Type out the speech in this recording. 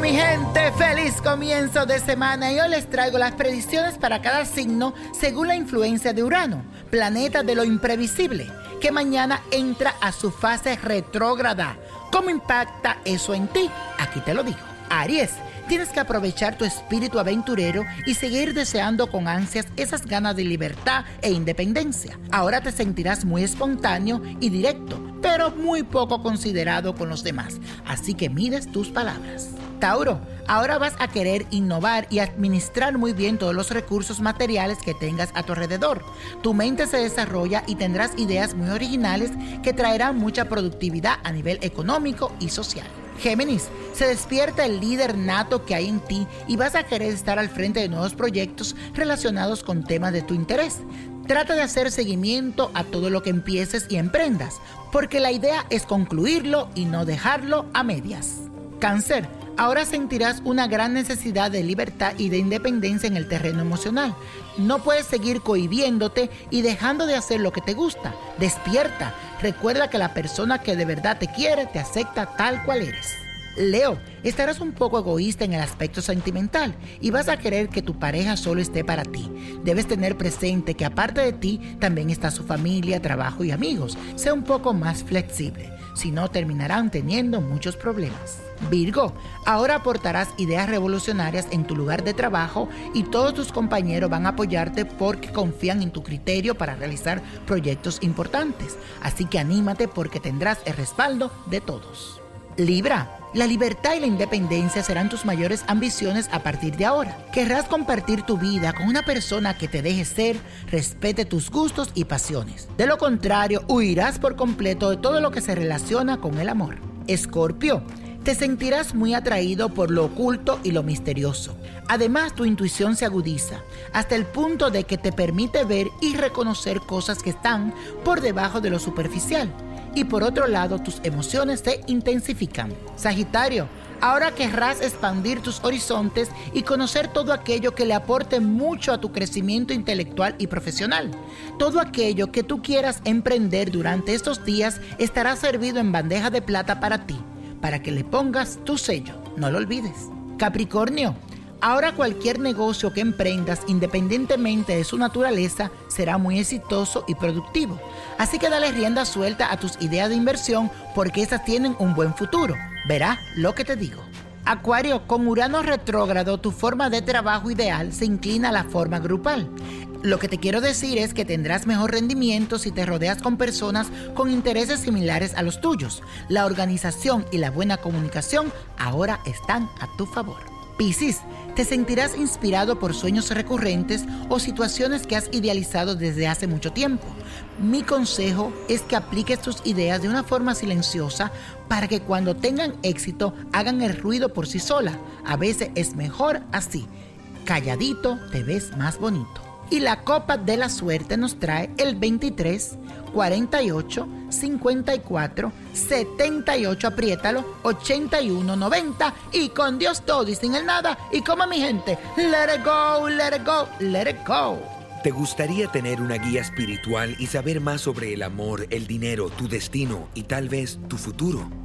mi gente, feliz comienzo de semana y hoy les traigo las predicciones para cada signo según la influencia de Urano, planeta de lo imprevisible, que mañana entra a su fase retrógrada. ¿Cómo impacta eso en ti? Aquí te lo digo. Aries, tienes que aprovechar tu espíritu aventurero y seguir deseando con ansias esas ganas de libertad e independencia. Ahora te sentirás muy espontáneo y directo, pero muy poco considerado con los demás, así que mides tus palabras. Tauro, ahora vas a querer innovar y administrar muy bien todos los recursos materiales que tengas a tu alrededor. Tu mente se desarrolla y tendrás ideas muy originales que traerán mucha productividad a nivel económico y social. Géminis, se despierta el líder nato que hay en ti y vas a querer estar al frente de nuevos proyectos relacionados con temas de tu interés. Trata de hacer seguimiento a todo lo que empieces y emprendas, porque la idea es concluirlo y no dejarlo a medias. Cáncer, ahora sentirás una gran necesidad de libertad y de independencia en el terreno emocional. No puedes seguir cohibiéndote y dejando de hacer lo que te gusta. Despierta. Recuerda que la persona que de verdad te quiere te acepta tal cual eres. Leo, estarás un poco egoísta en el aspecto sentimental y vas a querer que tu pareja solo esté para ti. Debes tener presente que aparte de ti también está su familia, trabajo y amigos. Sea un poco más flexible, si no terminarán teniendo muchos problemas. Virgo, ahora aportarás ideas revolucionarias en tu lugar de trabajo y todos tus compañeros van a apoyarte porque confían en tu criterio para realizar proyectos importantes. Así que anímate porque tendrás el respaldo de todos. Libra, la libertad y la independencia serán tus mayores ambiciones a partir de ahora. Querrás compartir tu vida con una persona que te deje ser, respete tus gustos y pasiones. De lo contrario, huirás por completo de todo lo que se relaciona con el amor. Escorpio, te sentirás muy atraído por lo oculto y lo misterioso. Además, tu intuición se agudiza hasta el punto de que te permite ver y reconocer cosas que están por debajo de lo superficial y por otro lado tus emociones se intensifican. Sagitario, ahora querrás expandir tus horizontes y conocer todo aquello que le aporte mucho a tu crecimiento intelectual y profesional. Todo aquello que tú quieras emprender durante estos días estará servido en bandeja de plata para ti, para que le pongas tu sello. No lo olvides. Capricornio, Ahora cualquier negocio que emprendas, independientemente de su naturaleza, será muy exitoso y productivo. Así que dale rienda suelta a tus ideas de inversión porque esas tienen un buen futuro. Verá lo que te digo. Acuario, con Urano retrógrado, tu forma de trabajo ideal se inclina a la forma grupal. Lo que te quiero decir es que tendrás mejor rendimiento si te rodeas con personas con intereses similares a los tuyos. La organización y la buena comunicación ahora están a tu favor. Piscis, te sentirás inspirado por sueños recurrentes o situaciones que has idealizado desde hace mucho tiempo. Mi consejo es que apliques tus ideas de una forma silenciosa para que cuando tengan éxito hagan el ruido por sí sola. A veces es mejor así. Calladito te ves más bonito. Y la copa de la suerte nos trae el 23, 48, 54, 78, apriétalo, 81, 90 y con Dios todo y sin el nada. Y como mi gente, let it go, let it go, let it go. ¿Te gustaría tener una guía espiritual y saber más sobre el amor, el dinero, tu destino y tal vez tu futuro?